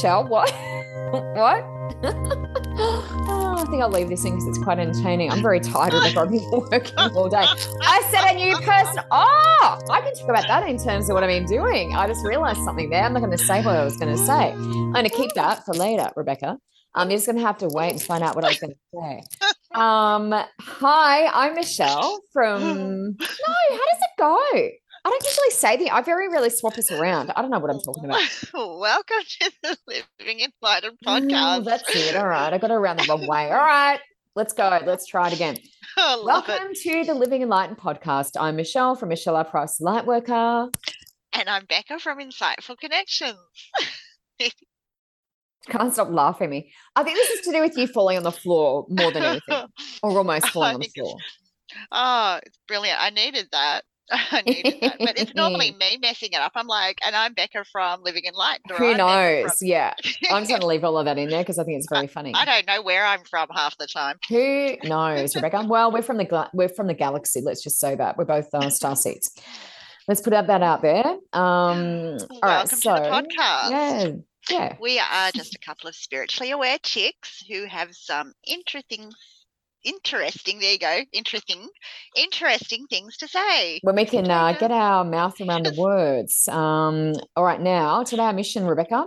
Michelle. What? what? oh, I think I'll leave this in because it's quite entertaining. I'm very tired of I've been working all day. I said a new person. Oh, I can talk about that in terms of what I've been doing. I just realized something there. I'm not going to say what I was going to say. I'm going to keep that for later, Rebecca. I'm just going to have to wait and find out what I was going to say. Um, hi, I'm Michelle from. No, how does it go? I don't usually say the. I very rarely swap us around. I don't know what I'm talking about. Welcome to the Living Enlightened Ooh, mm, podcast. that's it. All right. I got it around the wrong way. All right. Let's go. Let's try it again. Love it. Welcome to the Living Enlightened podcast. I'm Michelle from Michelle R. Price Lightworker. And I'm Becca from Insightful Connections. Can't stop laughing at me. I think this is to do with you falling on the floor more than anything, or almost falling on the floor. oh, it's brilliant. I needed that. I needed that. But it's normally me messing it up. I'm like, and I'm Becca from Living in Light. Who I'm knows? Yeah. I'm just going to leave all of that in there because I think it's very funny. I don't know where I'm from half the time. Who knows, Rebecca? Well, we're from the gla- we're from the galaxy. Let's just say that we're both uh, star seeds. Let's put that out there. Um, all right, Welcome so to the podcast. yeah, yeah. We are just a couple of spiritually aware chicks who have some interesting, interesting, there you go, interesting, interesting things to say. When we can uh, get our mouth around the words. Um, all right, now today our mission, Rebecca,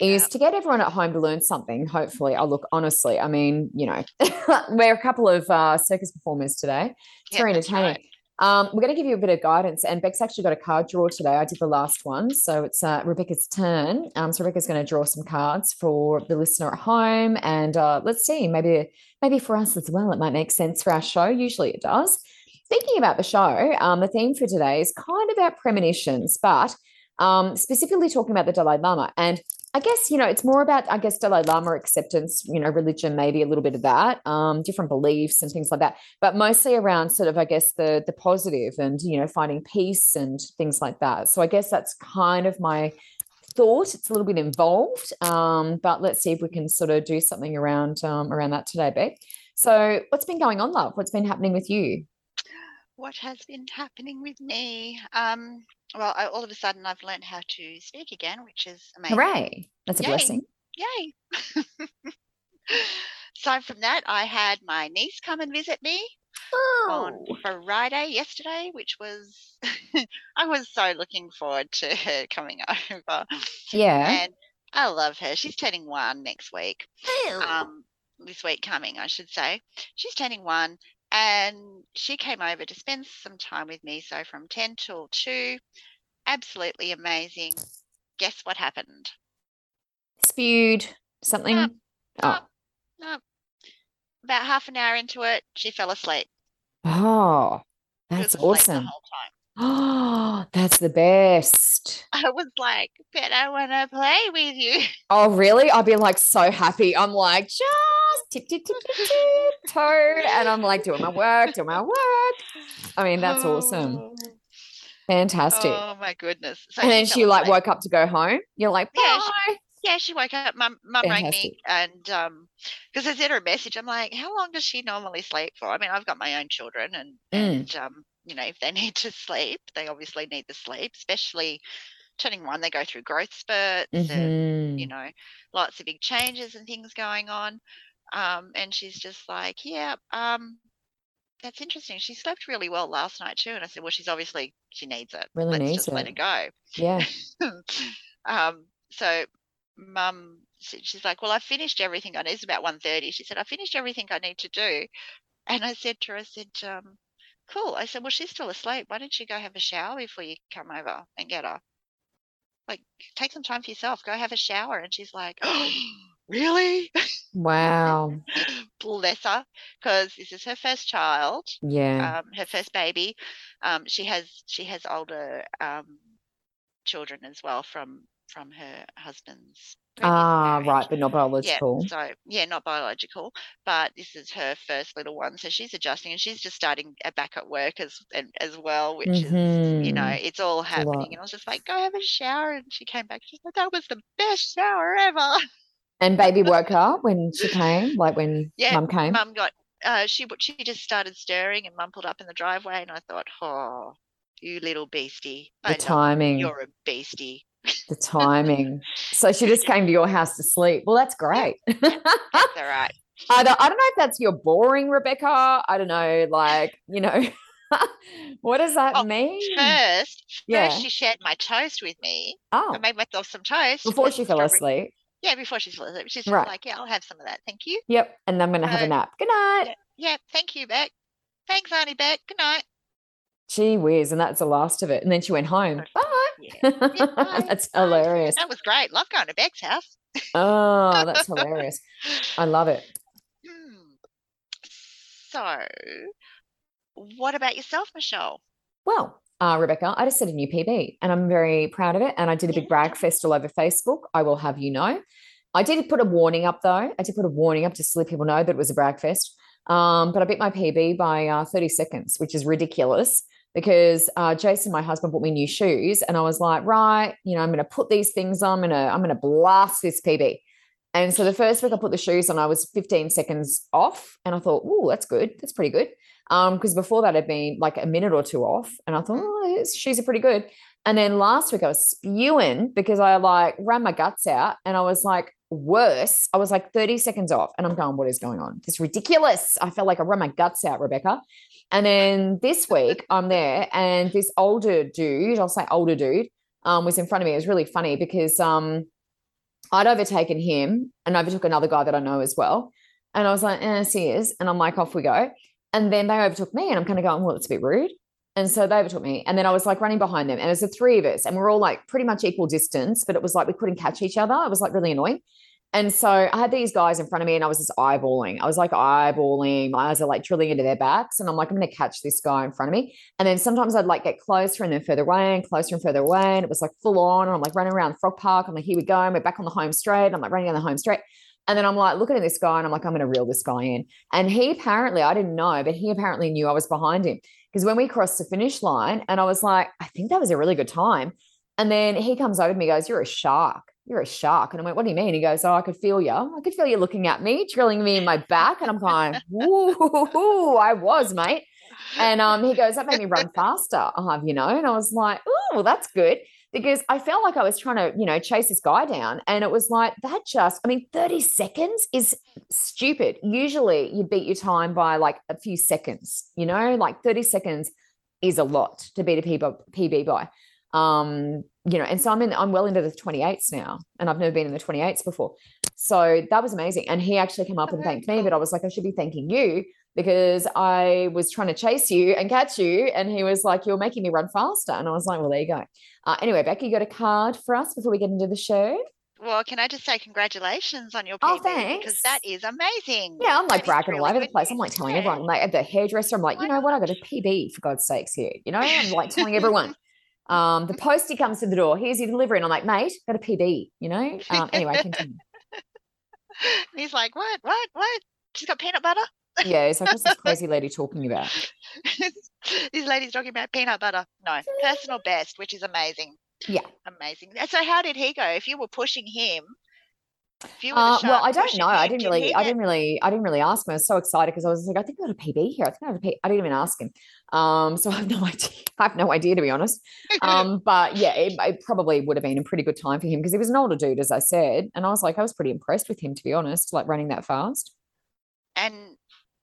is to get everyone at home to learn something. Hopefully, I look honestly. I mean, you know, we're a couple of uh, circus performers today. It's Yeah, very entertaining. right. Um, we're going to give you a bit of guidance, and Beck's actually got a card draw today. I did the last one, so it's uh, Rebecca's turn. Um, so Rebecca's going to draw some cards for the listener at home, and uh, let's see, maybe maybe for us as well, it might make sense for our show. Usually, it does. Thinking about the show, um, the theme for today is kind of about premonitions, but um, specifically talking about the Dalai Lama. And I guess, you know, it's more about, I guess, Dalai Lama acceptance, you know, religion, maybe a little bit of that, um, different beliefs and things like that, but mostly around sort of, I guess, the the positive and, you know, finding peace and things like that. So I guess that's kind of my thought. It's a little bit involved, um, but let's see if we can sort of do something around um, around that today, Beck. So what's been going on, love? What's been happening with you? What has been happening with me? Um, well, I, all of a sudden I've learned how to speak again, which is amazing. Hooray. That's a Yay. blessing. Yay. Aside from that, I had my niece come and visit me on Oh, Friday yesterday, which was I was so looking forward to her coming over. yeah. And I love her. She's turning one next week. Um, this week coming, I should say. She's turning one, and she came over to spend some time with me. So from ten till two, absolutely amazing. Guess what happened? Spewed something. No, Oh. no. About half an hour into it, she fell asleep. Oh, that's awesome. The whole time. Oh, that's the best. I was like, but I want to play with you. Oh, really? I'd be like so happy. I'm like, just tip, tip, tip, tip, tip, toad. And I'm like doing my work, doing my work. I mean, that's awesome. Oh, Fantastic. Oh my goodness. So and then she like woke up to go home. You're like, Yeah, bye. Yeah, she woke up. Mum, mum rang me, and um, because I sent her a message, I'm like, "How long does she normally sleep for?" I mean, I've got my own children, and Mm. and um, you know, if they need to sleep, they obviously need the sleep. Especially turning one, they go through growth spurts, and you Mhm. know, lots of big changes and things going on. Um, and she's just like, "Yeah, um, that's interesting. She slept really well last night too." And I said, "Well, she's obviously she needs it. Really Let's needs just let it. it go." Yeah. um, so mum she's like, well, I finished everything. I need it's about 1.30. She said, I finished everything I need to do. And I said to her, I said, um, cool. I said, well, she's still asleep. Why don't you go have a shower before you come over and get her? Like, take some time for yourself. Go have a shower. And she's like, oh, really? Wow. Bless her. Because this is her first child Yeah. um, her first baby. Um, she has she has older um, children as well from from her husband's. Ah, marriage. right, but not biological. Yeah, so yeah, not biological, but this is her first little one, so she's adjusting and she's just starting uh, back at work as and, as well, which is you know Mhm. it's all happening. And I was just like, go have a shower, and she came back. She's like, that was the best shower ever. And baby woke up when she came, like when Yeah, mum came. Mum got uh, she she just started stirring, and Mum pulled up in the driveway, and I thought, oh, you little beastie, The I you. timing. You're a beastie. The timing. so she just came to your house to sleep. Well, that's great. That's all right. I don't, I don't know if that's your boring, Rebecca. I don't know, like, you know, what does that Oh, mean? First, Yeah. first she shared my toast with me. Oh, I made myself some toast. before she fell asleep. Yeah, before she fell asleep. She's Right. like, yeah, I'll have some of that. Thank you. Yep. And then I'm going to have a nap. Good night. Yeah, yeah thank you, Beck. Thanks, Auntie Beck. Good night. Gee whiz. And that's the last of it. And then she went home. Bye. Yeah. That's hilarious. That was great. Love going to Beck's house. Oh, that's hilarious. I love it. Hmm. So, what about yourself, Michelle? Well, uh, Rebecca, I just set a new PB and I'm very proud of it. And I did a big brag fest all over Facebook. I will have you know. I did put a warning up though. I did put a warning up just to let people know that it was a brag fest. Um, but I beat my PB by uh, 30 seconds, which is ridiculous because uh, Jason, my husband, bought me new shoes, and I was like, right, you know, I'm going to put these things on. I'm going to, I'm going to blast this PB. And so the first week I put the shoes on, I was 15 seconds off, and I thought, oh, that's good. That's pretty good. Um, because before that I'd been like a minute or two off, and I thought, oh, these shoes are pretty good. And then last week I was spewing because I like ran my guts out, and I was like, worse. I was like 30 seconds off, and I'm going, what is going on? It's ridiculous. I felt like I ran my guts out, Rebecca. And then this week I'm there, and this older dude, I'll say older dude, um, was in front of me. It was really funny because um, I'd overtaken him and overtook another guy that I know as well. And I was like, eh, see is. And I'm like, off we go. And then they overtook me, and I'm kind of going, well, it's a bit rude. And so they overtook me. And then I was like running behind them. And it was the three of us. And we're all like pretty much equal distance, but it was like we couldn't catch each other. It was like really annoying. And so I had these guys in front of me and I was just eyeballing. I was like eyeballing. My eyes are like drilling into their backs. And I'm like, I'm going to catch this guy in front of me. And then sometimes I'd like get closer and then further away and closer and further away. And it was like full on. And I'm like running around Frog Park. I'm like, here we go. And we're back on the home straight. I'm like running down the home straight. And then I'm like looking at this guy and I'm like, I'm going to reel this guy in. And he apparently, I didn't know, but he apparently knew I was behind him. Because when we crossed the finish line, and I was like, I think that was a really good time. And then he comes over to me, goes, You're a shark. You're a shark. And I went, What do you mean? He goes, Oh, I could feel you. I could feel you looking at me, drilling me in my back. And I'm going, Woo, I was, mate. And um, he goes, That made me run faster. Have you know. And I was like, Oh, that's good. Because I felt like I was trying to, you know, chase this guy down. And it was like, that just, I mean, 30 seconds is stupid. Usually you beat your time by like a few seconds, you know, like 30 seconds is a lot to beat a PB by. Um, you know, and so I'm in, I'm well into the 28s now, and I've never been in the 28s before. So that was amazing. And he actually came up and thanked me, but I was like, I should be thanking you because I was trying to chase you and catch you. And he was like, You're making me run faster. And I was like, Well, there you go. Uh, anyway, Becky, you got a card for us before we get into the show? Well, can I just say congratulations on your PB? Oh, thanks. because that is amazing. Yeah, I'm like That bragging all over the place. I'm like telling everyone, like at the hairdresser, I'm like, Why you know what? I got a PB for God's sakes here. You know, I'm like telling everyone. Um, the postie comes to the door. Here's your delivery, and I'm like, mate, got a PB. You know. Um, anyway, continue. And he's like, what, what, what? She's got peanut butter? Yeah, it's like what's this crazy lady talking about? this lady's talking about peanut butter. No, personal best, which is amazing. Yeah. Amazing. So how did he go? If you were pushing him, if you were the Uh, well, I don't know. I didn't really, I didn't really, I didn't really ask him. I was so excited because I was like, I think I got a PB here. I think I have a P. I didn't even ask him. Um, so I have no idea. I have no idea to be honest. Um, but yeah, it, it probably would have been a pretty good time for him because he was an older dude, as I said, and I was like, I was pretty impressed with him to be honest, like running that fast. and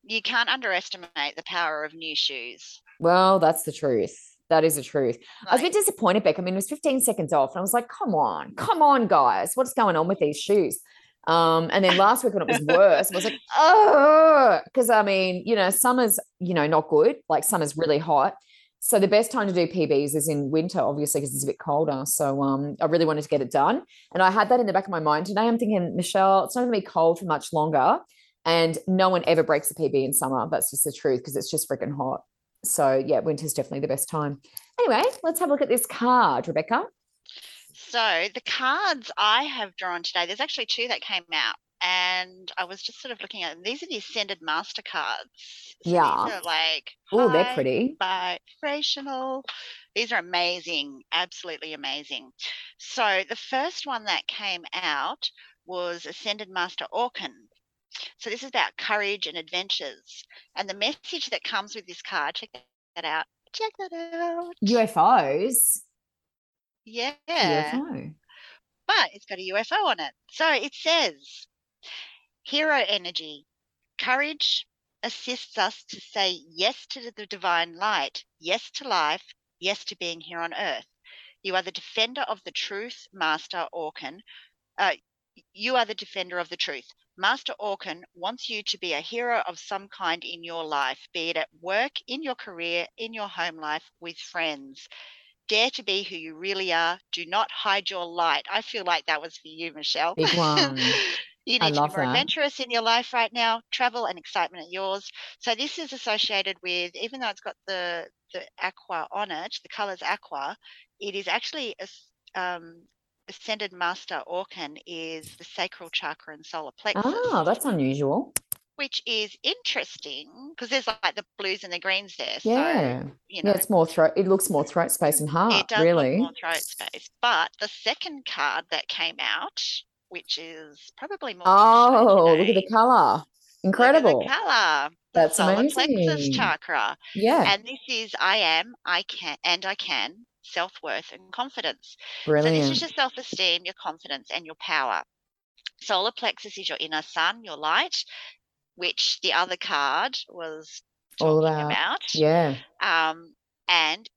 you can't underestimate the power of new shoes. Well, that's the truth. That is the truth. I was a bit disappointed, Beck. I mean, it was 15 seconds off, and I was like, come on, come on, guys. What's going on with these shoes? Um, and then last week when it was worse, I was like, oh, because I mean, you know, summer's, you know, not good. Like summer's really hot. So the best time to do PBs is in winter, obviously, because it's a bit colder. So um, I really wanted to get it done. And I had that in the back of my mind today. I'm thinking, Michelle, it's not going to be cold for much longer. And no one ever breaks a PB in summer. That's just the truth because it's just freaking hot. So yeah, winter's definitely the best time. Anyway, let's have a look at this card, Rebecca. So the cards I have drawn today, there's actually two that came out. And I was just sort of looking at them. These are the Ascended Mastercards. So Yeah. These are like Oh, they're pretty. vibrational. These are amazing, absolutely amazing. So the first one that came out was Ascended Master Orkin. So this is about courage and adventures. And the message that comes with this card, check that out. Check that out. UFOs. Yeah. UFO. but it's got a UFO on it. So it says hero energy, courage assists us to say yes to the divine light, yes to life, yes to being here on earth. You are the defender of the truth, Master Orkan. Uh, you are the defender of the truth. Master Orkan wants you to be a hero of some kind in your life, be it at work, in your career, in your home life, with friends. Dare to be who you really are. Do not hide your light. I feel like that was for you, Michelle. Big one. you need to be more that. adventurous in your life right now. Travel and excitement are yours. So this is associated with, even though it's got the the aqua on it, the colors aqua, it is actually a um, ascended master Orkan is the sacral chakra and solar plexus, Ah, that's unusual. which is interesting because there's like the blues and the greens there. Yeah. So you know Yeah, it's more throat. It looks more throat space and heart, it does really. look more throat space. But the second card that came out, which is probably more Oh, look at the color. Incredible. The color. That's solar plexus chakra. Yeah, And this is I am, I can, and I can, self worth and confidence. So this is your self esteem, your confidence, and your power. Solar plexus is your inner sun, your light, which the other card was talking about. about. Yeah. Um, and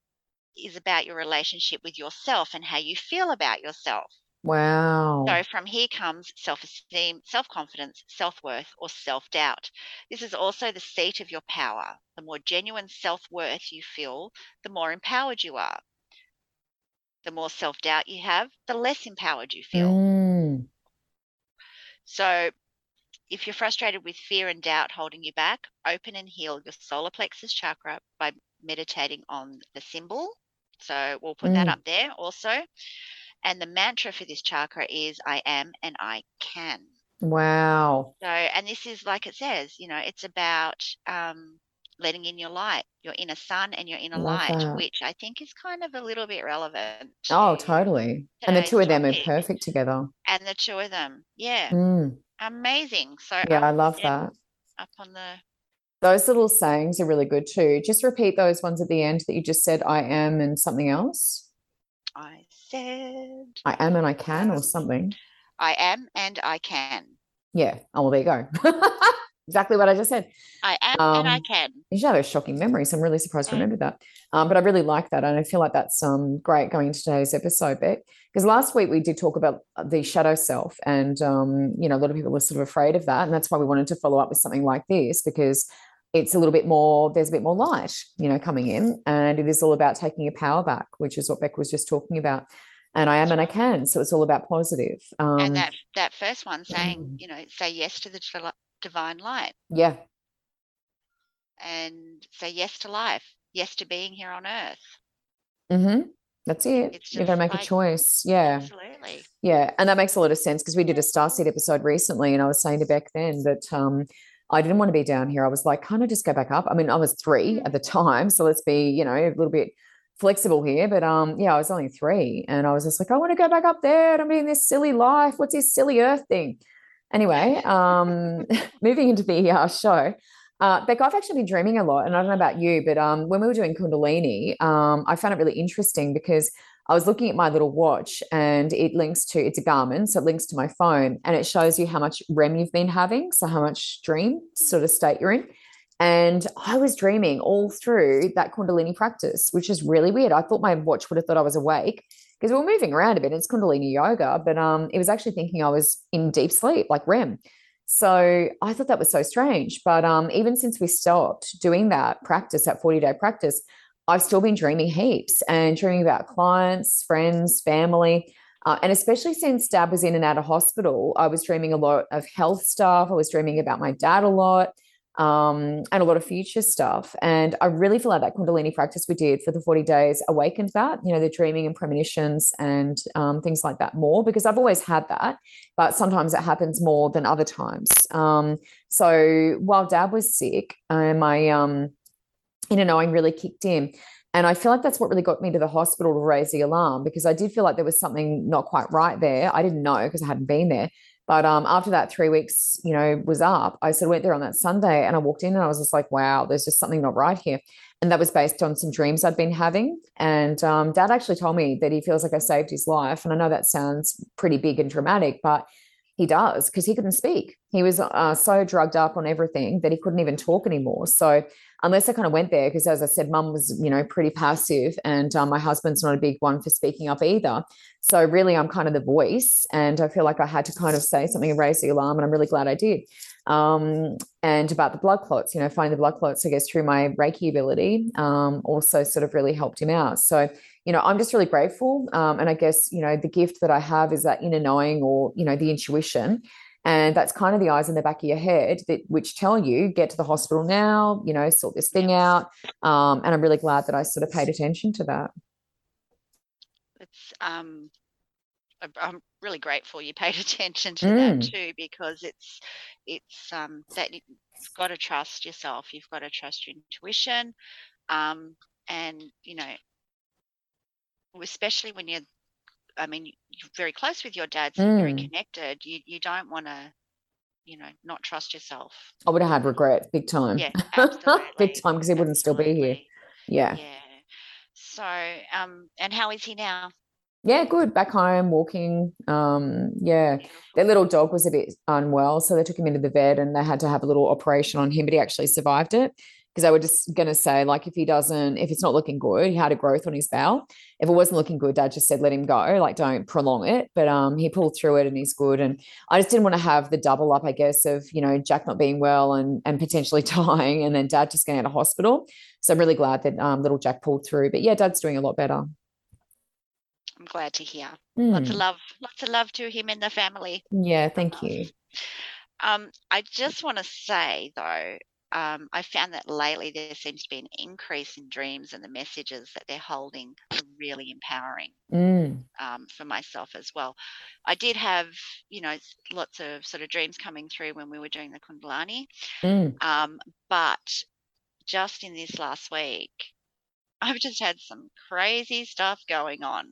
is about your relationship with yourself and how you feel about yourself. Wow. So from here comes self esteem, self confidence, self worth, or self doubt. This is also the seat of your power. The more genuine self worth you feel, the more empowered you are. The more self doubt you have, the less empowered you feel. Mm, So if you're frustrated with fear and doubt holding you back, open and heal your solar plexus chakra by meditating on the symbol. So we'll put that Mm. up there also. And the mantra for this chakra is I am and I can. wow. So, and this is like it says, you know, it's about um, letting in your light, your inner sun and your inner Love light, that. which I think is kind of a little bit relevant. Oh, to totally. And the two of them are perfect together. And the two of them, yeah, Mm, amazing. So yeah, I love that. Up on the Those little sayings are really good too. Just repeat those ones at the end that you just said, I am and something else. I said, I am and I can or something. I am and I can. Yeah. Oh, well, there you go. Exactly what I just said. I am and I Um, can. You should have a shocking memory. So I'm really surprised you remember that. Um, but I really like that. And I feel like that's um, great going into today's episode, Beck. Because last week we did talk about the shadow self. And, um, you know, a lot of people are sort of afraid of that. And that's why we wanted to follow up with something like this because it's a little bit more, there's a bit more light, you know, coming in. And it is all about taking your power back, which is what Beck was just talking about. And I am and I can. So it's all about positive. Um, and that that first one saying, mm. you know, say yes to the divine light yeah. and say yes to life, yes to being here on earth. hmm That's it. You've got to make a choice. Yeah. Absolutely. Yeah, and that makes a lot of sense because we did a Star Starseed episode recently, and I was saying to Beck then that um, I didn't want to be down here. I was like, can't I just go back up? I mean, I was three at the time, so let's be, you know, a little bit flexible here. But um, yeah, I was only three, and I was just like, I want to go back up there. I'm in this silly life. What's this silly Earth thing? Anyway, um, moving into the uh, show. Uh, Beck, I've actually been dreaming a lot, and I don't know about you, but um, when we were doing Kundalini, um, I found it really interesting because I was looking at my little watch and it links to it's a Garmin, so it links to my phone and it shows you how much REM you've been having, so how much dream sort of state you're in. And I was dreaming all through that Kundalini practice, which is really weird. I thought my watch would have thought I was awake because we were moving around a bit. It's Kundalini yoga, but um, it was actually thinking I was in deep sleep, like REM. So I thought that was so strange. But um, even since we stopped doing that practice, that 40 day practice, I've still been dreaming heaps and dreaming about clients, friends, family. Uh, and especially since dad was in and out of hospital, I was dreaming a lot of health stuff. I was dreaming about my dad a lot um, and a lot of future stuff. And I really feel like that Kundalini practice we did for the 40 days awakened that, you know, the dreaming and premonitions and um, things like that more because I've always had that, but sometimes it happens more than other times. Um, so while dad was sick, uh, my um, inner knowing really kicked in. And I feel like that's what really got me to the hospital to raise the alarm because I did feel like there was something not quite right there. I didn't know because I hadn't been there, But um, after that three weeks, you know, was up, I sort of went there on that Sunday and I walked in and I was just like, wow, there's just something not right here. And that was based on some dreams I'd been having. And um, dad actually told me that he feels like I saved his life. And I know that sounds pretty big and dramatic, but he does because he couldn't speak. He was uh, so drugged up on everything that he couldn't even talk anymore. So unless I kind of went there, because as I said, mum was, you know, pretty passive and um, my husband's not a big one for speaking up either. So really, I'm kind of the voice. And I feel like I had to kind of say something and raise the alarm. And I'm really glad I did. Um, and about the blood clots, you know, finding the blood clots, I guess, through my Reiki ability um, also sort of really helped him out. So, you know, I'm just really grateful. Um, and I guess, you know, the gift that I have is that inner knowing or, you know, the intuition and that's kind of the eyes in the back of your head that which tell you get to the hospital now you know sort this thing out. Um, and i'm really glad that i sort of paid attention to that. It's um i'm really grateful you paid attention to mm. that too because it's it's um that you've got to trust yourself you've got to trust your intuition um and you know especially when you're I mean, you're very close with your dad, so mm. very connected. You you don't want to, you know, not trust yourself. I would have had regret big time. Yeah, big time because he wouldn't still be here. Yeah. Yeah. So, um, and how is he now? Yeah, good. Back home, walking. Um, yeah, their little dog was a bit unwell, so they took him into the vet, and they had to have a little operation on him, but he actually survived it because they were just going to say like if he doesn't if it's not looking good he had a growth on his bowel. If it wasn't looking good dad just said let him go like don't prolong it. But um he pulled through it and he's good. And i just didn't want to have the double up i guess of you know jack not being well and and potentially dying and then dad just getting out of hospital. So i'm really glad that um, little jack pulled through. But yeah dad's doing a lot better. I'm glad to hear. Mm. lots of hmm. love lots of love to him and the family. Yeah thank you. Um, I just want to say though, um, I found that lately there seems to be an increase in dreams and the messages that they're holding are really empowering mm. um, for myself as well. I did have, you know, lots of sort of dreams coming through when we were doing the Kundalini, mm. um, but just in this last week, I've just had some crazy stuff going on.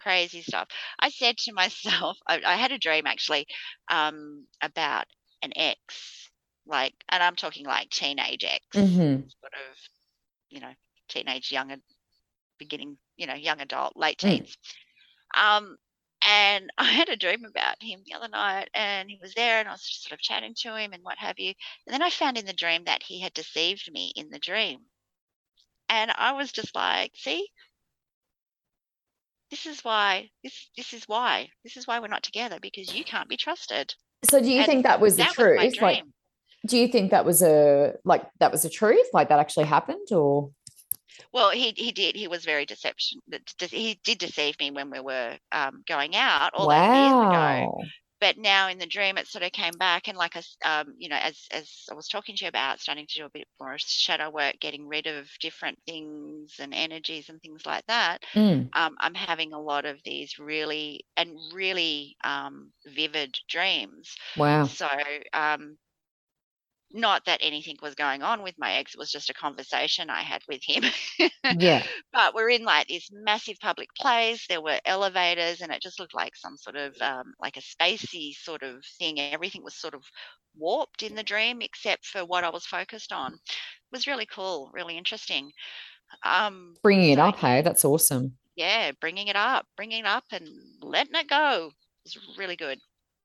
Crazy stuff. I said to myself, I, I had a dream actually um, about an ex like, and I'm talking like teenage ex, mm-hmm. sort of, you know, teenage, young, beginning, you know, young adult, late mm. teens. Mm. Um, and I had a dream about him the other night, and he was there, and I was just sort of chatting to him and what have you. And then I found in the dream that he had deceived me in the dream. And I was just like, see, this is why this this is why this is why we're not together because you can't be trusted. So do you and think that was the truth? Was like do you think that was a like that was a truth? Like that actually happened or? Well he he did. He was very deception he did deceive me when we were um, going out all wow. those years ago. But now in the dream it sort of came back and like a, um, you know as as i was talking to you about starting to do a bit more shadow work getting rid of different things and energies and things like that mm. um, i'm having a lot of these really and really um, vivid dreams. Wow. So um, not that anything was going on with my ex it was just a conversation i had with him. Yeah. But we're in like this massive public place there were elevators and it just looked like some sort of um, like a spacey sort of thing everything was sort of warped in the dream except for what i was focused on. It was really cool really interesting. Um bringing so, it up hey that's awesome. Yeah bringing it up bringing it up and letting it go was really good.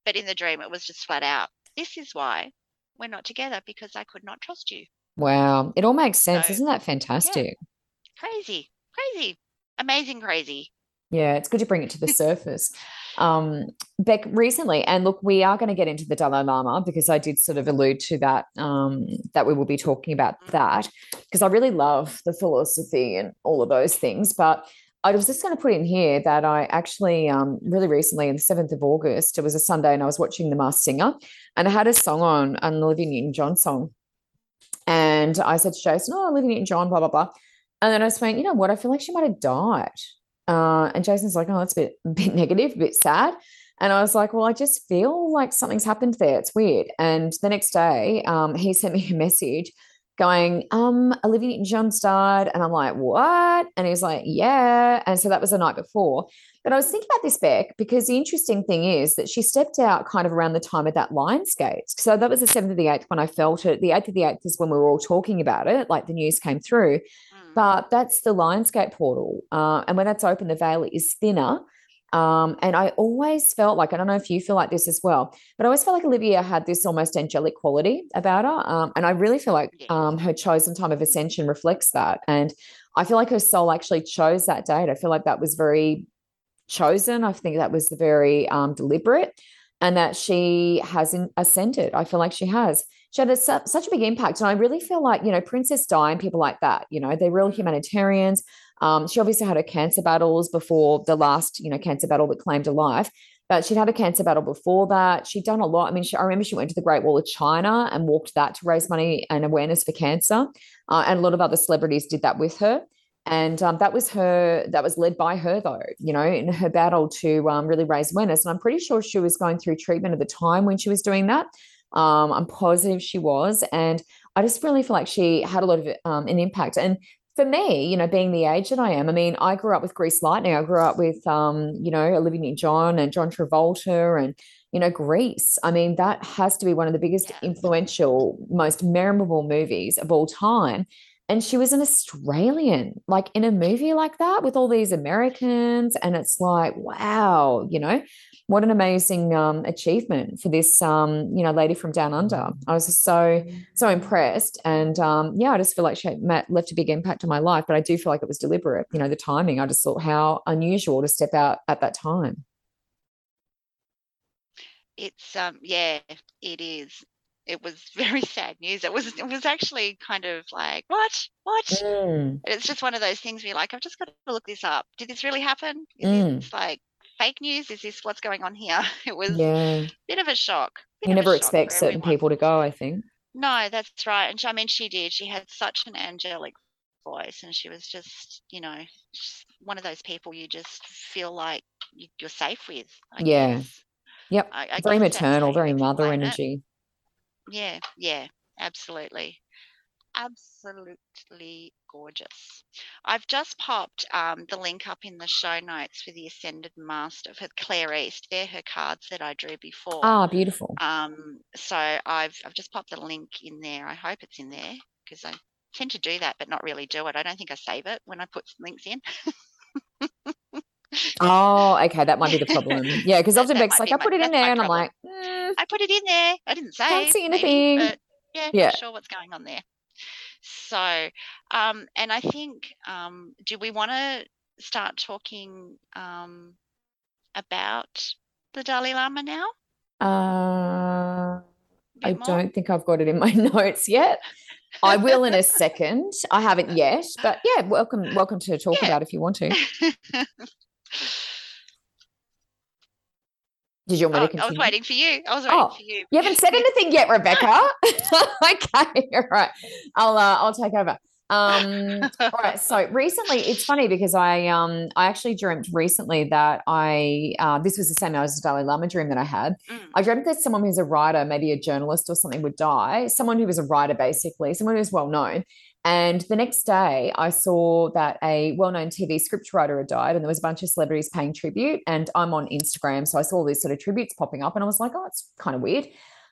But in the dream it was just flat out this is why we're not together because I could not trust you. Wow. It all makes sense. So, Isn't that fantastic? Yeah. Crazy, crazy, amazing, crazy. Yeah, it's good to bring it to the surface. Um, Beck, recently, and look, we are going to get into the Dalai Lama because I did sort of allude to that, um, that we will be talking about that because I really love the philosophy and all of those things. But I was just going to put in here that I actually um, really recently, on the 7th of August, it was a Sunday, and I was watching The Masked Singer, and I had a song on, an Olivia Newton John song. And I said to Jason, Oh, Olivia Newton John, blah, blah, blah. And then I was saying, You know what? I feel like she might have died. Uh, and Jason's like, Oh, that's a bit, a bit negative, a bit sad. And I was like, Well, I just feel like something's happened there. It's weird. And the next day, um, he sent me a message going, um, Olivia Newton John starred. And I'm like, what? And he's like, yeah. And so that was the night before. But I was thinking about this, Beck, because the interesting thing is that she stepped out kind of around the time of that Lionsgate. So that was the 7th of the 8th when I felt it. The 8th of the 8th is when we were all talking about it, like the news came through. Mm. But that's the Lionsgate portal. Uh, and when that's open, the veil is thinner. Um, and I always felt like, I don't know if you feel like this as well, but I always felt like Olivia had this almost angelic quality about her. Um, and I really feel like um, her chosen time of ascension reflects that. And I feel like her soul actually chose that date. I feel like that was very chosen. I think that was very um, deliberate and that she hasn't ascended. I feel like she has. She had a, such a big impact. And I really feel like, you know, Princess Di and people like that, you know, they're real mm. humanitarians. Um, she obviously had her cancer battles before the last, you know, cancer battle that claimed her life. But she'd had a cancer battle before that. She'd done a lot. I mean, she, I remember she went to the Great Wall of China and walked that to raise money and awareness for cancer. Uh, and a lot of other celebrities did that with her. And um, that was her, that was led by her, though, you know, in her battle to um, really raise awareness. And I'm pretty sure she was going through treatment at the time when she was doing that. Um, I'm positive she was. And I just really feel like she had a lot of um, an impact. And for me, you know, being the age that I am, I mean, I grew up with Grease Lightning. I grew up with, um, you know, Olivia Newton-John and John Travolta and, you know, Grease. I mean, that has to be one of the biggest influential, most memorable movies of all time. And she was an Australian, like in a movie like that with all these Americans. And it's like, wow, you know, what an amazing um, achievement for this um, you know lady from down under. I was just so so impressed and um, yeah i just feel like she left a big impact on my life but i do feel like it was deliberate you know the timing. I just thought how unusual to step out at that time. It's um yeah it is. It was very sad news. It was it was actually kind of like what? What? Mm. it's just one of those things where you're like i've just got to look this up. Did this really happen? Mm. it's like fake news? Is this what's going on here? It was yeah. a bit of a shock. You never expect certain everyone. people to go, I think. No, that's right. And she, I mean, she did. She had such an angelic voice, and she was just, you know, one of those people you just feel like you're safe with. I yeah. Guess. Yep. I, I very maternal, very mother energy. Yeah, yeah, absolutely absolutely gorgeous. I've just popped um, the link up in the show notes for the Ascended Master for Claire East. They're her cards that I drew before. Ah, beautiful. Um, so I've I've just popped the link in there. I hope it's in there because I tend to do that, but not really do it. I don't think I save it when I put links in. oh, okay, that might be the problem. Yeah, because often Beck's like, I put it in there, and I'm like, mm, I put it in there. I didn't say. Can't see anything. Maybe, yeah, yeah, not sure what's going on there. So, um, and I think, um, do we want to start talking um, about the Dalai Lama now? Uh, I more? don't think I've got it in my notes yet. I will in a second. I haven't yet, but yeah, welcome, welcome to talk yeah. about if you want to. Did you want me oh, to continue? I was waiting for you. I was waiting oh, for you. You haven't said anything yet, Rebecca. okay, all right. I'll uh, I'll take over. Um, all right. So recently, it's funny because I um I actually dreamt recently that I uh, this was the same as the Dalai Lama dream that I had. Mm. I dreamt that someone who's a writer, maybe a journalist or something, would die. Someone who was a writer, basically, someone who's well known. And the next day, I saw that a well known TV scriptwriter had died, and there was a bunch of celebrities paying tribute. And I'm on Instagram. So I saw all these sort of tributes popping up, and I was like, oh, it's kind of weird.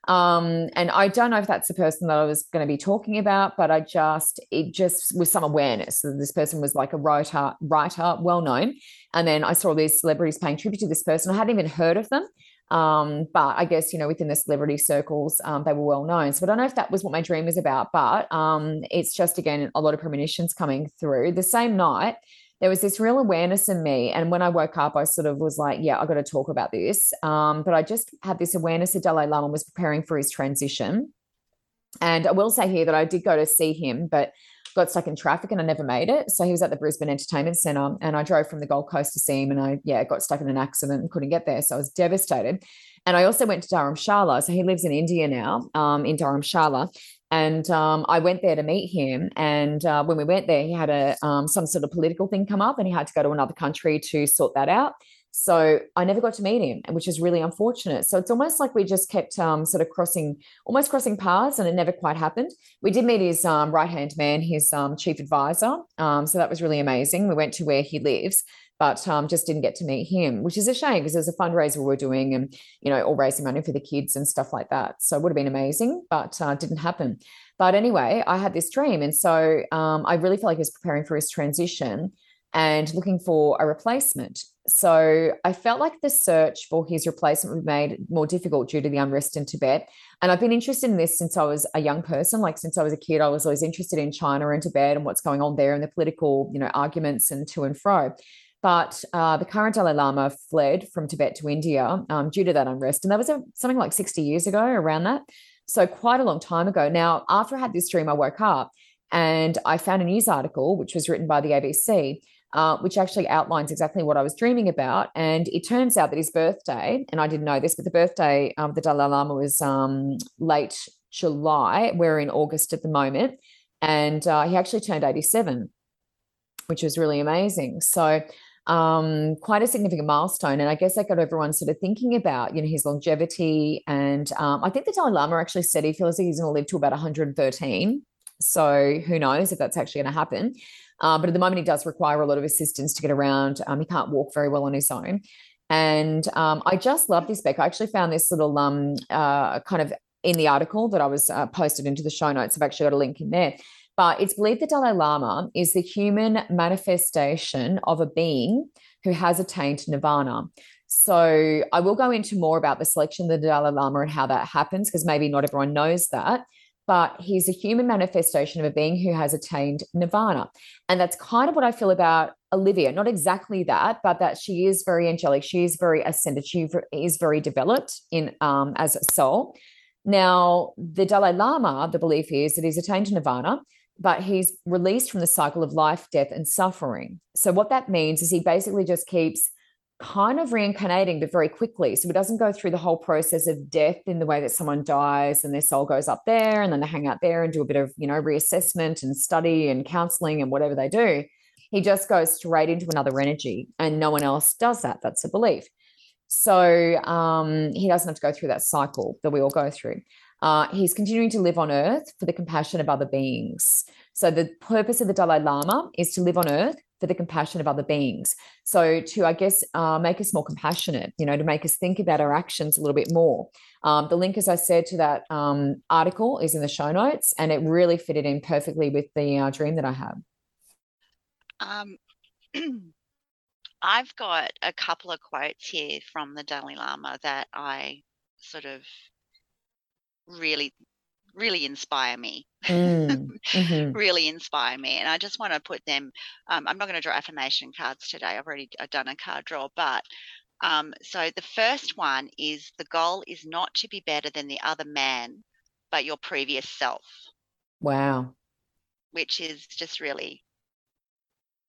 Um, and I don't know if that's the person that I was going to be talking about, but I just, it just was some awareness. So this person was like a writer, writer, well known. And then I saw these celebrities paying tribute to this person. I hadn't even heard of them. Um, but I guess, you know, within the celebrity circles, um, they were well known. So I don't know if that was what my dream was about, but um, it's just, again, a lot of premonitions coming through. The same night, there was this real awareness in me. And when I woke up, I sort of was like, yeah, I got to talk about this. Um, but I just had this awareness that Dalai Lama was preparing for his transition. And I will say here that I did go to see him, but got stuck in traffic and I never made it. So he was at the Brisbane Entertainment Centre and I drove from the Gold Coast to see him and I, yeah, got stuck in an accident and couldn't get there. So I was devastated. And I also went to Dharamshala. So he lives in India now, um, in Dharamshala. And um, I went there to meet him. And uh, when we went there, he had a um, some sort of political thing come up, and he had to go to another country to sort that out. So I never got to meet him, which is really unfortunate. So it's almost like we just kept um, sort of crossing, almost crossing paths, and it never quite happened. We did meet his um, right hand man, his um, chief advisor. Um, so that was really amazing. We went to where he lives. but um, just didn't get to meet him, which is a shame because there's a fundraiser we are doing and, you know, all raising money for the kids and stuff like that. So it would have been amazing, but uh, didn't happen. But anyway, I had this dream. And so um, I really felt like he was preparing for his transition and looking for a replacement. So I felt like the search for his replacement was made more difficult due to the unrest in Tibet. And I've been interested in this since I was a young person. Like since I was a kid, I was always interested in China and Tibet and what's going on there and the political, you know, arguments and to and fro. But uh, the current Dalai Lama fled from Tibet to India um, due to that unrest. And that was a, something like 60 years ago, around that. So quite a long time ago. Now, after I had this dream, I woke up and I found a news article, which was written by the ABC, uh, which actually outlines exactly what I was dreaming about. And it turns out that his birthday, and I didn't know this, but the birthday of the Dalai Lama was um, late July. We're in August at the moment. And uh, he actually turned 87, which was really amazing. So, um, quite a significant milestone. And I guess that got everyone sort of thinking about, you know, his longevity. And um, I think the Dalai Lama actually said he feels like he's going to live to about 113. So who knows if that's actually going to happen. Uh, but at the moment, he does require a lot of assistance to get around. Um, he can't walk very well on his own. And um, I just love this, Beck. I actually found this little um, uh, kind of in the article that I was uh, posted into the show notes. I've actually got a link in there. But it's believed the Dalai Lama is the human manifestation of a being who has attained nirvana. So I will go into more about the selection of the Dalai Lama and how that happens, because maybe not everyone knows that but he's a human manifestation of a being who has attained nirvana. And that's kind of what I feel about Olivia. Not exactly that, but that she is very angelic. She is very ascended. She is very developed in um, as a soul. Now, the Dalai Lama, the belief is that he's attained nirvana, but he's released from the cycle of life, death, and suffering. So, what that means is he basically just keeps kind of reincarnating, but very quickly. So it doesn't go through the whole process of death in the way that someone dies and their soul goes up there and then they hang out there and do a bit of, you know, reassessment and study and counseling and whatever they do. He just goes straight into another energy and no one else does that. That's a belief. So um, he doesn't have to go through that cycle that we all go through. Uh, he's continuing to live on earth for the compassion of other beings. So the purpose of the Dalai Lama is to live on earth for the compassion of other beings. So to, I guess, uh, make us more compassionate, you know, to make us think about our actions a little bit more. Um, the link, as I said, to that um, article is in the show notes, and it really fitted in perfectly with the uh, dream that I had. Um, I've got a couple of quotes here from the Dalai Lama that I sort of really really inspire me. Mm, mm-hmm. really inspire me. And I just want to put them, um, I'm not going to draw affirmation cards today. I've already done a card draw, but um, so the first one is the goal is not to be better than the other man, but your previous self. Wow. Which is just really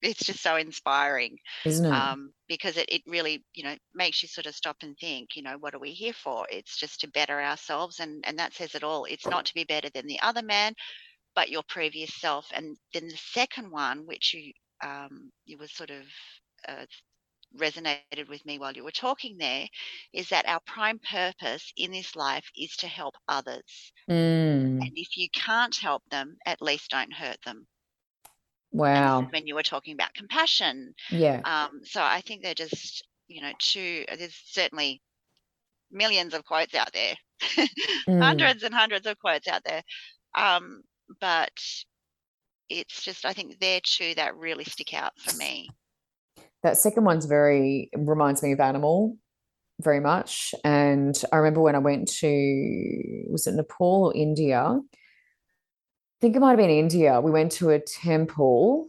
it's just so inspiring isn't it? um, because it, it really you know makes you sort of stop and think you know what are we here for? It's just to better ourselves and and that says it all. It's not to be better than the other man but your previous self. And then the second one which you um you were sort of uh, resonated with me while you were talking there is that our prime purpose in this life is to help others. Mm. and if you can't help them at least don't hurt them Wow. When you were talking about compassion. Yeah. Um, so I think they're just, you know, two, there's certainly millions of quotes out there, mm. hundreds and hundreds of quotes out there. Um, but it's just, I think they're two that really stick out for me. That second one's very, reminds me of Animal very much. And I remember when I went to, was it Nepal or India? Think it might have been India. We went to a temple,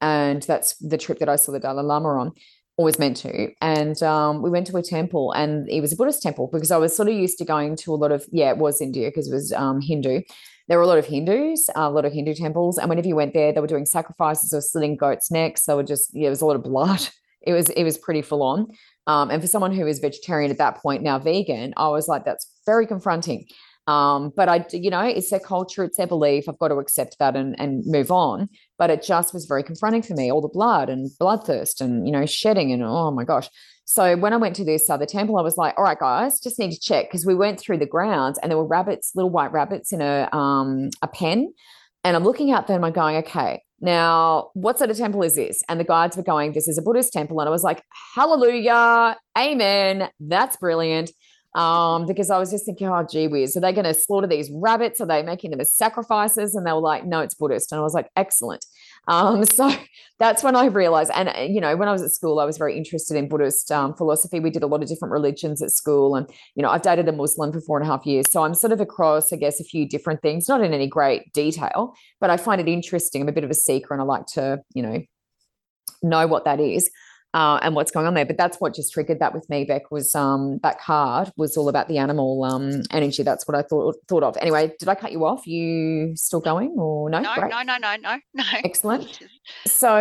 and that's the trip that I saw the Dalai Lama on, always meant to. And um, we went to a temple, and it was a Buddhist temple because I was sort of used to going to a lot of, yeah, it was India because it was um, Hindu. There were a lot of Hindus, a lot of Hindu temples. And whenever you went there, they were doing sacrifices or slitting goats' necks. They were just, yeah, it was a lot of blood. It was, it was pretty full on. Um, and for someone who was vegetarian at that point, now vegan, I was like, that's very confronting. Um, but I, you know, it's their culture, it's their belief. I've got to accept that and, and move on. But it just was very confronting for me, all the blood and bloodthirst and, you know, shedding and oh my gosh. So when I went to this other temple, I was like, all right, guys, just need to check because we went through the grounds and there were rabbits, little white rabbits in a um a pen. And I'm looking out there and I'm going, okay, Now, what sort of temple is this? And the guides were going, This is a Buddhist temple. And I was like, Hallelujah, Amen. That's brilliant. Um, because I was just thinking, oh, gee whiz, are they going to slaughter these rabbits? Are they making them as sacrifices? And they were like, no, it's Buddhist. And I was like, excellent. Um, so that's when I realized, and uh, you know, when I was at school, I was very interested in Buddhist um, philosophy. We did a lot of different religions at school, and you know, I've dated a Muslim for four and a half years, so I'm sort of across, I guess, a few different things, not in any great detail, but I find it interesting. I'm a bit of a seeker, and I like to, you know, know what that is uh, and what's going on there. But that's what just triggered that with me, Beck, was um, that card was all about the animal um, energy. That's what I thought thought of. Anyway, did I cut you off? You still going or no? No, Great. no, no, no, no, no. Excellent. So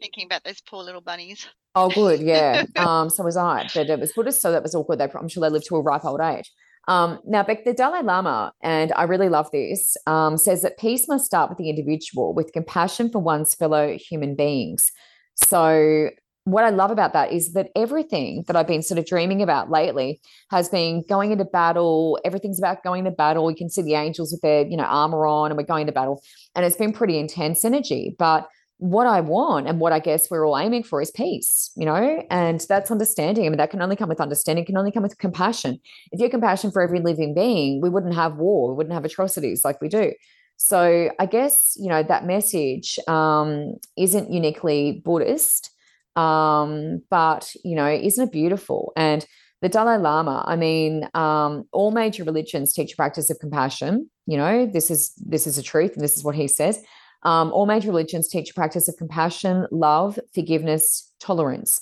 thinking about those poor little bunnies. Oh, good. Yeah. um, so was I. But it was Buddhist, so that was all good. They, I'm sure they lived to a ripe old age. Um, now, Beck, the Dalai Lama, and I really love this, um, says that peace must start with the individual, with compassion for one's fellow human beings. So what I love about that is that everything that I've been sort of dreaming about lately has been going into battle. Everything's about going to battle. You can see the angels with their, you know, armor on, and we're going to battle. And it's been pretty intense energy. But what I want and what I guess we're all aiming for is peace, you know, and that's understanding. I mean, that can only come with understanding, can only come with compassion. If you have compassion for every living being, we wouldn't have war, we wouldn't have atrocities like we do. So I guess, you know, that message um, isn't uniquely Buddhist um, but, you know, isn't it beautiful? And the Dalai Lama, I mean, um, all major religions teach a practice of compassion. You know, this is this is a truth, and this is what he says. Um, all major religions teach a practice of compassion, love, forgiveness, tolerance.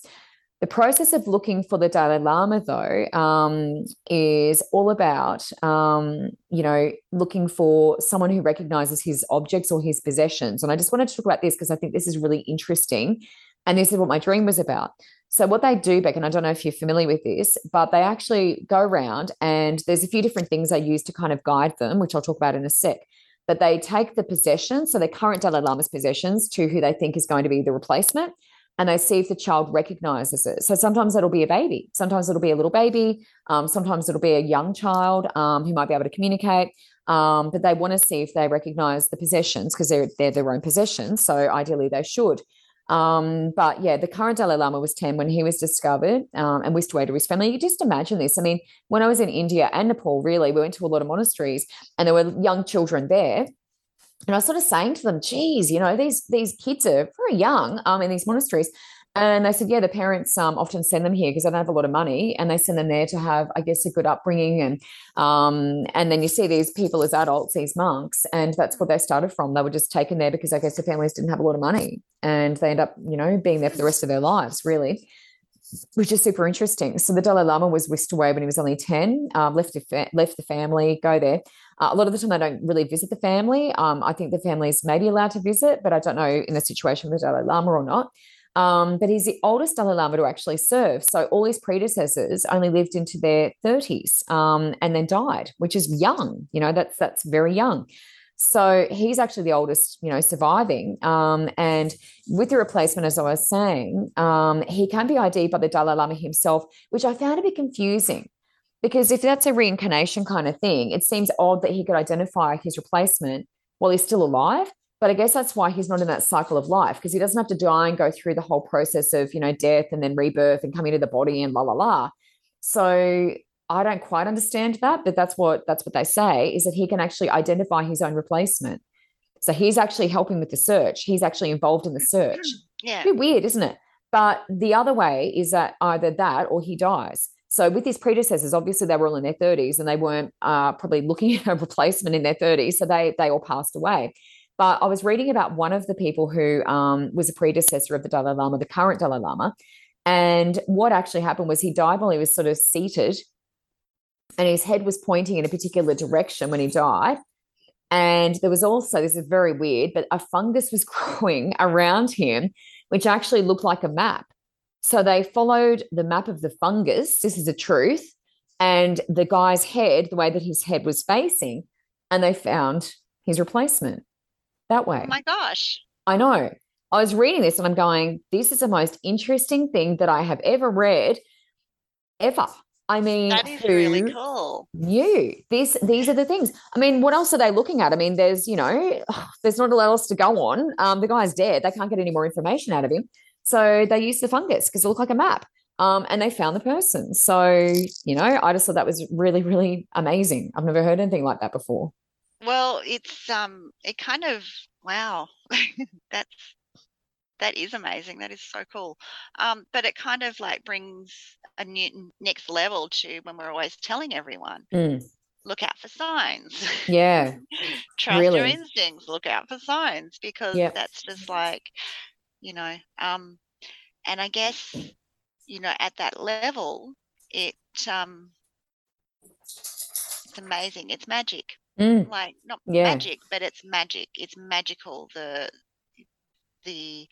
The process of looking for the Dalai Lama, though, um, is all about, um, you know, looking for someone who recognizes his objects or his possessions. And I just wanted to talk about this because I think this is really interesting and this is what my dream was about. So what they do, Beck, and I don't know if you're familiar with this, but they actually go around and there's a few different things they use to kind of guide them, which I'll talk about in a sec. But they take the possessions, so the current Dalai Lama's possessions, to who they think is going to be the replacement, and they see if the child recognizes it. So sometimes it'll be a baby, sometimes it'll be a little baby, um, sometimes it'll be a young child um, who might be able to communicate. Um, but they want to see if they recognize the possessions because they're they're their own possessions. So ideally they should. Um, but yeah, the current Dalai Lama was 10 when he was discovered um, and whisked away to his family. You just imagine this. I mean, when I was in India and Nepal, really, we went to a lot of monasteries and there were young children there. And I was sort of saying to them, geez, you know, these these kids are very young um, in these monasteries. And they said, yeah, the parents um, often send them here because they don't have a lot of money, and they send them there to have, I guess, a good upbringing. And um, and then you see these people as adults, these monks, and that's where they started from. They were just taken there because I guess the families didn't have a lot of money, and they end up, you know, being there for the rest of their lives, really, which is super interesting. So the Dalai Lama was whisked away when he was only ten, um, left the fa- left the family, go there. Uh, a lot of the time, they don't really visit the family. Um, I think the families may be allowed to visit, but I don't know in the situation with the Dalai Lama or not. Um, but he's the oldest Dalai Lama to actually serve. So all his predecessors only lived into their 30s um, and then died, which is young. You know, that's that's very young. So he's actually the oldest, you know, surviving. Um, and with the replacement, as I was saying, um, he can be ID'd by the Dalai Lama himself, which I found a bit confusing. Because if that's a reincarnation kind of thing, it seems odd that he could identify his replacement while he's still alive. But I guess that's why he's not in that cycle of life because he doesn't have to die and go through the whole process of, you know, death and then rebirth and coming to the body and la la la. So I don't quite understand that, but that's what that's what they say is that he can actually identify his own replacement. So he's actually helping with the search. He's actually involved in the search. Yeah. It's weird, isn't it? But the other way is that either that or he dies. So with his predecessors, obviously they were all in their 30s and they weren't uh, probably looking at a replacement in their 30s. So they they all passed away. But I was reading about one of the people who um, was a predecessor of the Dalai Lama, the current Dalai Lama. And what actually happened was he died while he was sort of seated and his head was pointing in a particular direction when he died. And there was also, this is very weird, but a fungus was growing around him, which actually looked like a map. So they followed the map of the fungus. This is the truth. And the guy's head, the way that his head was facing, and they found his replacement that way. Oh my gosh. I know. I was reading this and I'm going, this is the most interesting thing that I have ever read, ever. I mean, that is really cool. knew these? These are the things. I mean, what else are they looking at? I mean, there's you know, there's not a lot else to go on. Um, the guy's dead. They can't get any more information out of him. So they use the fungus because it looked like a map. Um, and they found the person. So, you know, I just thought that was really, really amazing. I've never heard anything like that before. Well, it's um it kind of wow. That's that is amazing. That is so cool. Um, but it kind of like brings a new next level to when we're always telling everyone, Mm, look out for signs. yeah. Trust your instincts, look out for signs because Yep. that's just like, you know, um, and I guess, you know, at that level, it um it's amazing. It's magic. Mm, Like not yeah. magic, but it's magic. It's magical the the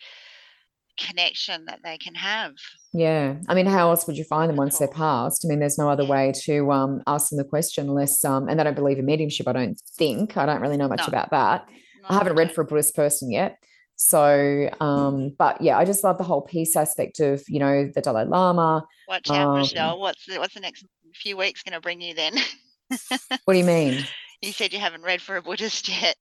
connection that they can have. Yeah. I mean, how else would you find them once they're passed? I mean, there's no other Yeah. way to um, ask them the question unless, um, and they don't believe in mediumship, I don't think. I don't really know much No. about that. No, I haven't read for a Buddhist person yet. So, um, but yeah, I just love the whole peace aspect of, you know, the Dalai Lama. Watch out, Um, Michelle. What's the, what's the next few weeks going to bring you then? what do you mean? You said you haven't read for a Buddhist yet.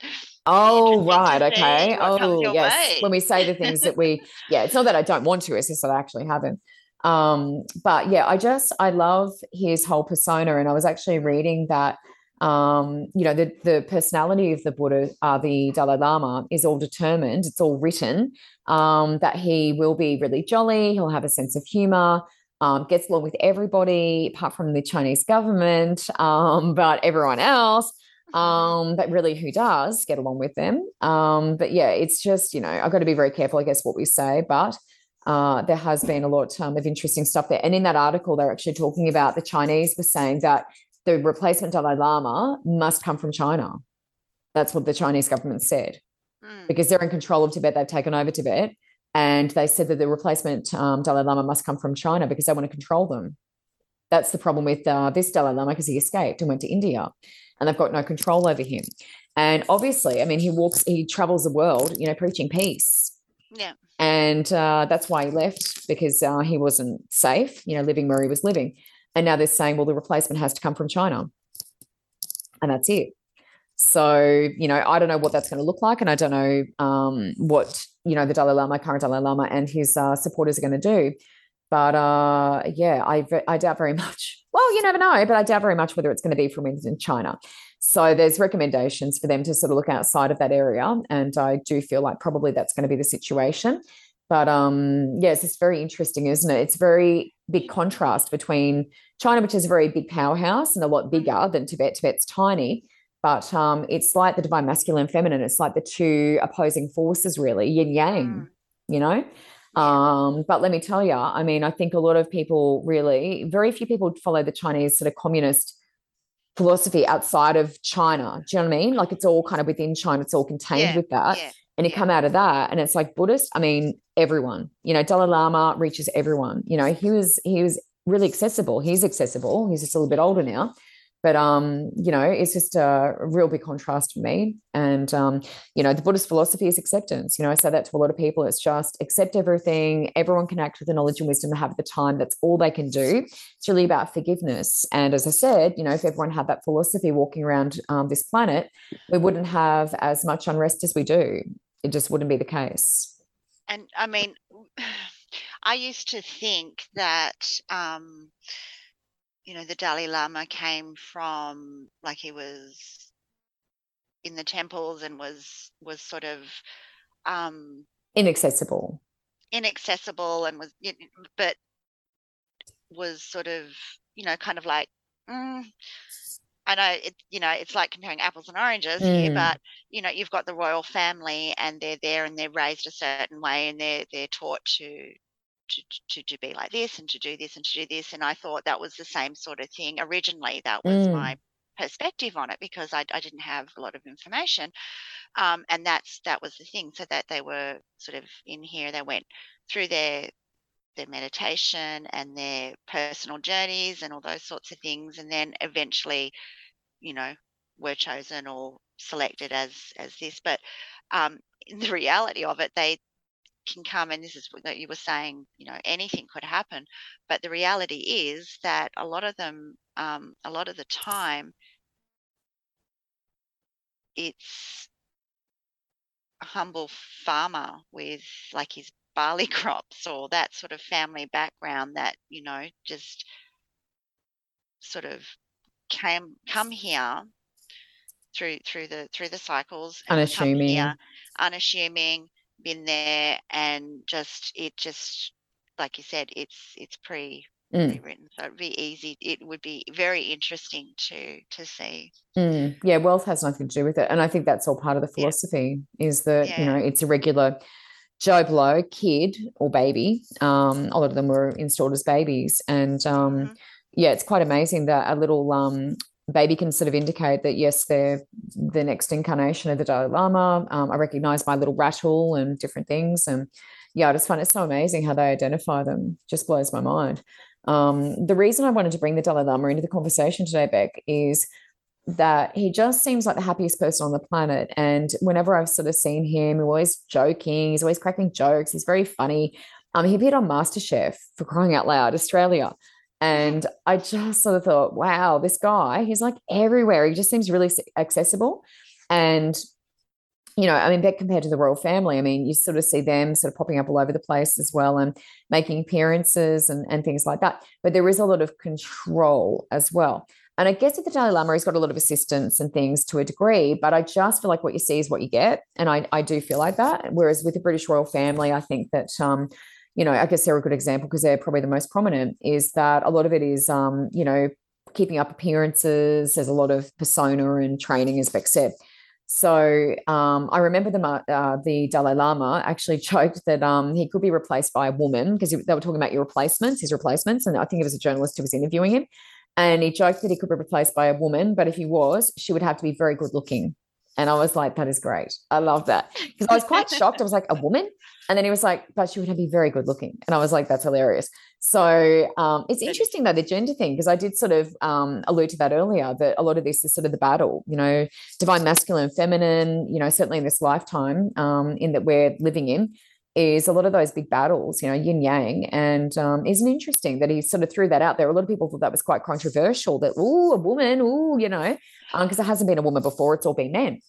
Oh, right. Okay. Oh, yes. way. When we say the things that we, yeah, it's not that I don't want to, it's just that I actually haven't. Um, but yeah, I just, I love his whole persona. And I was actually reading that, um, you know, the, the personality of the Buddha, uh, the Dalai Lama is all determined, it's all written, um, that he will be really jolly, he'll have a sense of humor. Um, gets along with everybody apart from the Chinese government, um, but everyone else um but really who does get along with them? Um but yeah it's just you know i've got to be very careful i guess what we say but uh there has been a lot um, of interesting stuff there. And in that article they're actually talking about the chinese were saying that the replacement dalai lama must come from china. That's what the chinese government said. Mm, because they're in control of tibet they've taken over tibet and they said that the replacement um, dalai lama must come from china because they want to control them. That's the problem with uh, this Dalai Lama because he escaped and went to India and they've got no control over him. And obviously, I mean, he walks, he travels the world, you know, preaching peace. yeah. And uh, that's why he left because uh, he wasn't safe, you know, living where he was living. And now they're saying, well, the replacement has to come from China. And that's it. So, you know, I don't know what that's going to look like. And I don't know um, what, you know, the Dalai Lama, current Dalai Lama, and his uh, supporters are going to do. But uh, yeah, I, I doubt very much. Well, you never know, but I doubt very much whether it's going to be from in China. So there's recommendations for them to sort of look outside of that area. And I do feel like probably that's going to be the situation. But um, yes, it's very interesting, isn't it? It's very big contrast between China, which is a very big powerhouse and a lot bigger than Tibet. Tibet's tiny, but um, it's like the divine masculine and feminine. It's like the two opposing forces, really, yin yang, Mm, you know? Um, but let me tell you, I mean, I think a lot of people really, very few people follow the Chinese sort of communist philosophy outside of China. Do you know what I mean? Like it's all kind of within China, it's all contained Yeah, with that. yeah. And you yeah. come out of that, and it's like Buddhist. I mean, everyone. You know, Dalai Lama reaches everyone. You know, he was he was really accessible. He's accessible. He's just a little bit older now, but um, you know, it's just a real big contrast for me. And um, you know, the Buddhist philosophy is acceptance. You know, I say that to a lot of people. It's just accept everything. Everyone can act with the knowledge and wisdom they have at the time. That's all they can do. It's really about forgiveness. And as I said, you know, if everyone had that philosophy walking around um, this planet, we wouldn't have as much unrest as we do. It just wouldn't be the case. And I mean, I used to think that, um, you know, the Dalai Lama came from like he was in the temples and was was sort of um, Inaccessible. inaccessible and was, but was sort of, you know, kind of like. Mm, I know it, you know, it's like comparing apples and oranges here, Mm. but you know, you've got the royal family and they're there and they're raised a certain way and they're they're taught to to to, to be like this and to do this and to do this. And I thought that was the same sort of thing originally. That was Mm. my perspective on it because I, I didn't have a lot of information. Um, and that's that was the thing. So that they were sort of in here, they went through their their meditation and their personal journeys and all those sorts of things and then eventually you know were chosen or selected as as this but um in the reality of it they can come, and this is what you were saying, you know, anything could happen. But the reality is that a lot of them, um, a lot of the time, it's a humble farmer with like his barley crops or that sort of family background that, you know, just sort of came come here through through the through the cycles unassuming here, unassuming been there and just it just like you said it's it's pre Mm. written so it'd be easy it would be very interesting to to see Mm. Yeah, wealth has nothing to do with it. And I think that's all part of the Yeah. philosophy is that, you know, it's a regular Joe Blow kid or baby. Um, a lot of them were installed as babies. And um, Mhm. yeah, it's quite amazing that a little um, baby can sort of indicate that, yes, they're the next incarnation of the Dalai Lama. Um, I recognize my little rattle and different things. And yeah, I just find it so amazing how they identify them. Just blows my mind. Um, the reason I wanted to bring the Dalai Lama into the conversation today, Beck, is that he just seems like the happiest person on the planet. And whenever I've sort of seen him, he's always joking, he's always cracking jokes, he's very funny. Um, he appeared on MasterChef for crying out loud, Australia. And I just sort of thought, wow, this guy, he's like everywhere. He just seems really accessible. And, you know, I mean, Beck compared to the royal family, I mean, you sort of see them sort of popping up all over the place as well and making appearances and, and things like that. But there is a lot of control as well. And I guess with the Dalai Lama, he's got a lot of assistance and things to a degree, but I just feel like what you see is what you get. And I, I do feel like that. Whereas with the British royal family, I think that, um, you know, I guess they're a good example because they're probably the most prominent, is that a lot of it is, um, you know, keeping up appearances. There's a lot of persona and training, as Beck said. So um, I remember the uh, the Dalai Lama actually joked that um, he could be replaced by a woman because they were talking about your replacements, his replacements, and I think it was a journalist who was interviewing him, and he joked that he could be replaced by a woman, but if he was, she would have to be very good looking. And I was like, that is great. I love that because I was quite shocked. I was like, a woman, and then he was like, but she would have be very good looking, and I was like, that's hilarious. So um, it's interesting though the gender thing because I did sort of um, allude to that earlier that a lot of this is sort of the battle, you know, divine masculine, feminine, you know, certainly in this lifetime um, in that we're living in is a lot of those big battles, you know, yin yang. And um, isn't interesting that he sort of threw that out there. A lot of people thought that was quite controversial that, oh, a woman, oh, you know, because it hasn't been a woman before, it's all been men.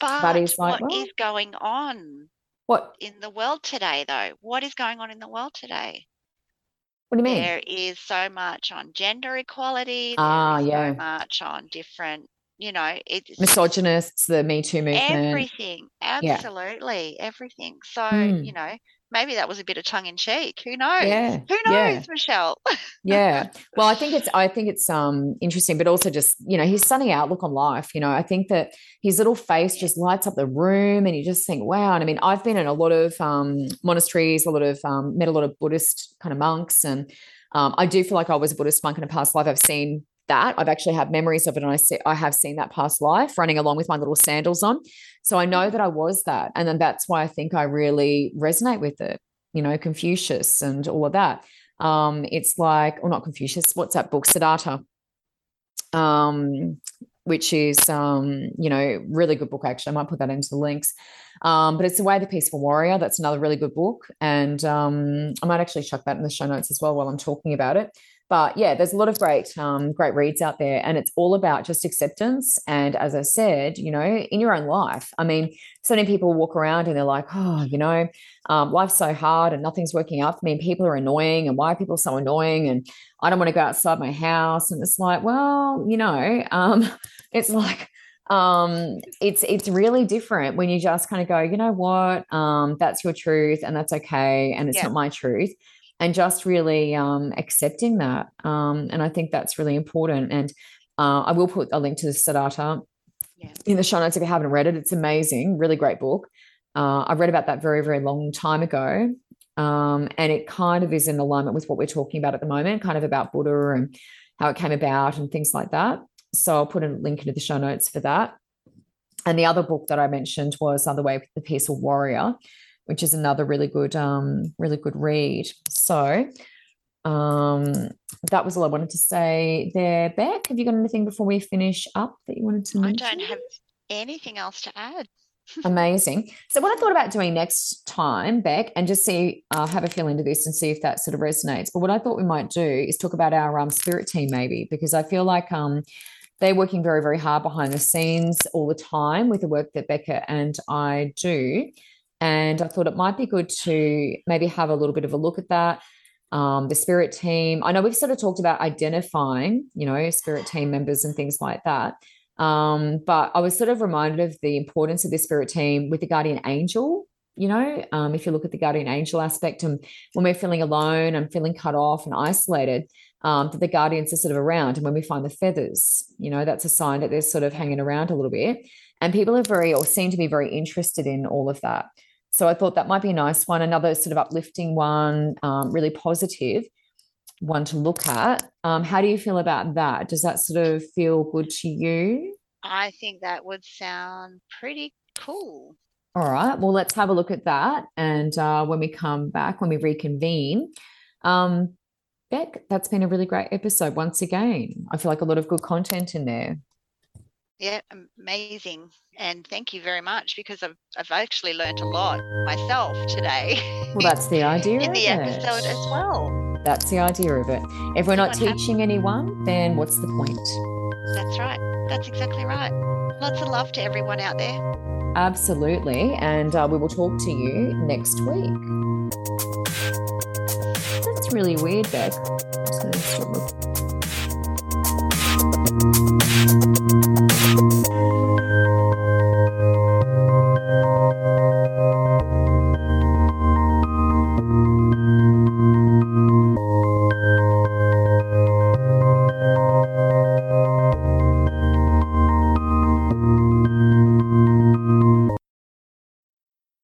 but, he's like, what well- is going on What, in the world today though what is going on in the world today what do you mean? there is so much on gender equality Ah, yeah. so much on different you know it's Misogynists, the Me Too movement. everything absolutely everything so Hmm. you know maybe that was a bit of tongue in cheek who knows? Yeah, who knows yeah. michelle? Yeah. Well i think it's i think it's um interesting but also just you know his sunny outlook on life you know i think that his little face just lights up the room and you just think wow. And i mean i've been in a lot of um monasteries a lot of um met a lot of buddhist kind of monks and um i do feel like i was a buddhist monk in a past life. I've seen that i've actually had memories of it and i see i have seen that past life running along with my little sandals on so i know that i was that and then that's why i think i really resonate with it you know confucius and all of that um, it's like, or not Confucius, what's that book? Siddhartha, um, which is, um, you know, really good book, actually. I might put that into the links. Um, but it's The Way the Peaceful Warrior. That's another really good book. And um, I might actually chuck that in the show notes as well while I'm talking about it. But yeah, there's a lot of great, um, great reads out there, and it's all about just acceptance. And as I said, you know, in your own life. I mean, so many people walk around and they're like, oh, you know, um, life's so hard and nothing's working out for me. And people are annoying, and why are people so annoying? And I don't want to go outside my house. And it's like, well, you know, um, it's like um it's it's really different when you just kind of go you know what um that's your truth and that's okay and it's Yeah. not my truth and just really um accepting that um and i think that's really important and uh, i will put a link to the siddhartha Yeah. in the show notes if you haven't read it it's amazing really great book uh, i read about that very very long time ago um and it kind of is in alignment with what we're talking about at the moment kind of about buddha and how it came about and things like that so I'll put a link into the show notes for that. And the other book that I mentioned was On the Way of the Peaceful Warrior, which is another really good, um, really good read. So um, that was all I wanted to say there. Beck, have you got anything before we finish up that you wanted to mention? i don't have anything else to add Amazing. So, what I thought about doing next time, Beck, and just see, uh, have a feel into this and see if that sort of resonates. But what I thought we might do is talk about our um, spirit team, maybe, because I feel like um, they're working very, very hard behind the scenes all the time with the work that Becca and I do. And I thought it might be good to maybe have a little bit of a look at that. Um, the spirit team. I know we've sort of talked about identifying, you know, spirit team members and things like that. Um, but I was sort of reminded of the importance of the spirit team with the guardian angel. You know, um, if you look at the guardian angel aspect, and when we're feeling alone and feeling cut off and isolated, um, that the guardians are sort of around. And when we find the feathers, you know, that's a sign that they're sort of hanging around a little bit. And people are very, or seem to be very interested in all of that. So I thought that might be a nice one, another sort of uplifting one, um, really positive one to look at. Um, how do you feel about that? Does that sort of feel good to you? I think that would sound pretty cool. All right. Well, let's have a look at that. And uh, when we come back, when we reconvene, um, Beck, that's been a really great episode once again. I feel like a lot of good content in there. Yeah, amazing. And thank you very much because I've, I've actually learned a lot myself today. Well, that's the idea. in the episode it? as well. That's the idea of it. If we're not teaching anyone, then what's the point? That's right. That's exactly right. Lots of love to everyone out there. Absolutely. And uh, we will talk to you next week. That's really weird, Beck.